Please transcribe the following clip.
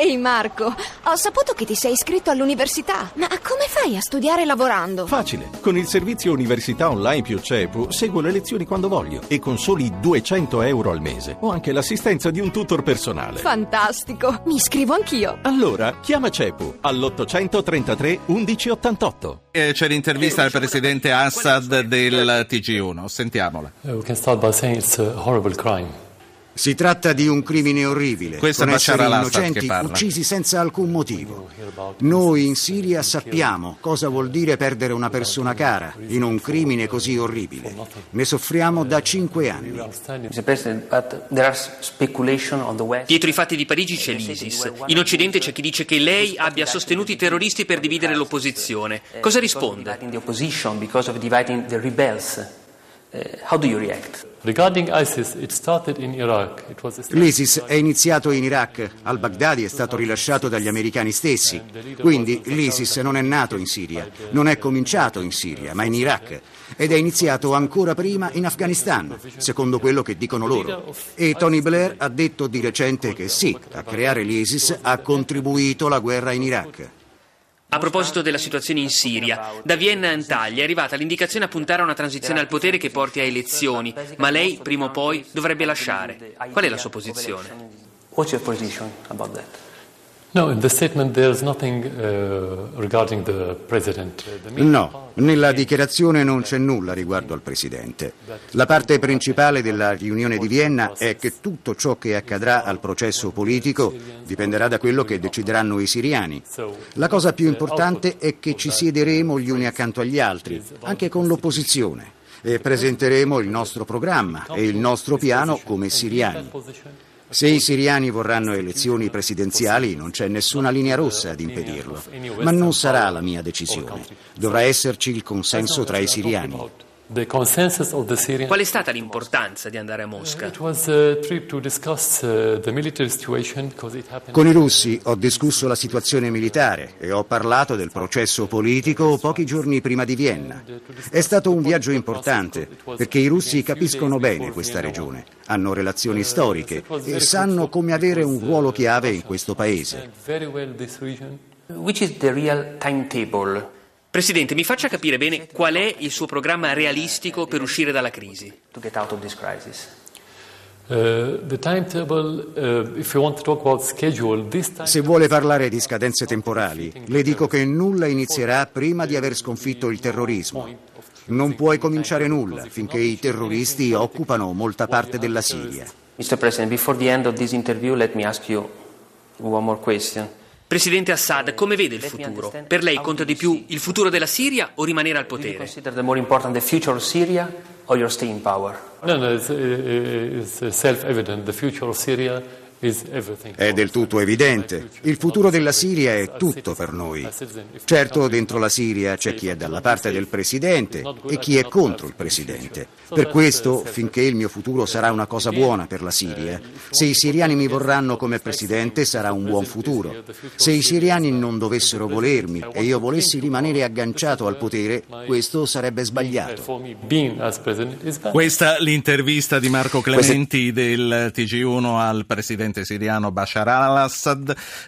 Ehi Marco, ho saputo che ti sei iscritto all'università, ma come fai a studiare lavorando? Facile. Con il servizio Università Online più CEPU seguo le lezioni quando voglio e con soli 200 euro al mese ho anche l'assistenza di un tutor personale. Fantastico, mi iscrivo anch'io. Allora, chiama CEPU all'833 1188. Eh, c'è l'intervista al presidente Assad del TG1, sentiamola. Uh, we can start by saying it's a horrible crime. Si tratta di un crimine orribile, Questo con esseri innocenti parla. uccisi senza alcun motivo. Noi in Siria sappiamo cosa vuol dire perdere una persona cara in un crimine così orribile. Ne soffriamo da cinque anni. Dietro i fatti di Parigi c'è l'ISIS. In Occidente c'è chi dice che lei abbia sostenuto i terroristi per dividere l'opposizione. Cosa risponde? Uh, how do you react? Regarding ISIS, it started in Iraq. It was established L'ISIS è iniziato in Iraq, al-Baghdadi è stato rilasciato dagli americani stessi, quindi l'ISIS non è nato in Siria, non è cominciato in Siria, ma in Iraq ed è iniziato ancora prima in Afghanistan, secondo quello che dicono loro. E Tony Blair ha detto di recente che sì, a creare l'ISIS ha contribuito la guerra in Iraq. A proposito della situazione in Siria, da Vienna a Antalya è arrivata l'indicazione a puntare a una transizione al potere che porti a elezioni, ma lei prima o poi dovrebbe lasciare. Qual è la sua posizione? What's your position about that? Uh. Uh, No, nella dichiarazione non c'è nulla riguardo al Presidente. La parte principale della riunione di Vienna è che tutto ciò che accadrà al processo politico dipenderà da quello che decideranno i siriani. La cosa più importante è che ci siederemo gli uni accanto agli altri, anche con l'opposizione, e presenteremo il nostro programma e il nostro piano come siriani. Se i siriani vorranno elezioni presidenziali non c'è nessuna linea rossa ad impedirlo, ma non sarà la mia decisione. Dovrà esserci il consenso tra i siriani. The consensus of the Syrian. Qual è stata l'importanza di andare a Mosca? It was a trip to discuss uh, the military situation because it happened. Con i russi ho discusso la situazione militare e ho parlato del processo politico pochi giorni prima di Vienna. È stato un viaggio importante perché i russi capiscono bene questa regione, hanno relazioni storiche e sanno come avere un ruolo chiave in questo paese. Which is the real timetable Presidente, mi faccia capire bene qual è il suo programma realistico per uscire dalla crisi. Uh, uh, Se vuole parlare di scadenze temporali, le dico che nulla inizierà prima di aver sconfitto il terrorismo. Non puoi cominciare nulla finché i terroristi occupano molta parte della Siria. Mr. President, before the end of this interview, let me ask you one more question. Presidente Assad, come vede il futuro? Per lei conta di più il futuro della Siria o rimanere al potere? No, no, it's, uh, it's uh, self-evident. The future of Syria. È del tutto evidente. Il futuro della Siria è tutto per noi. Certo, dentro la Siria c'è chi è dalla parte del Presidente e chi è contro il Presidente. Per questo, finché il mio futuro sarà una cosa buona per la Siria, se i siriani mi vorranno come Presidente sarà un buon futuro. Se i siriani non dovessero volermi e io volessi rimanere agganciato al potere, questo sarebbe sbagliato. Questa l'intervista di Marco Clementi del TG1 al presidente siriano Bashar al-Assad.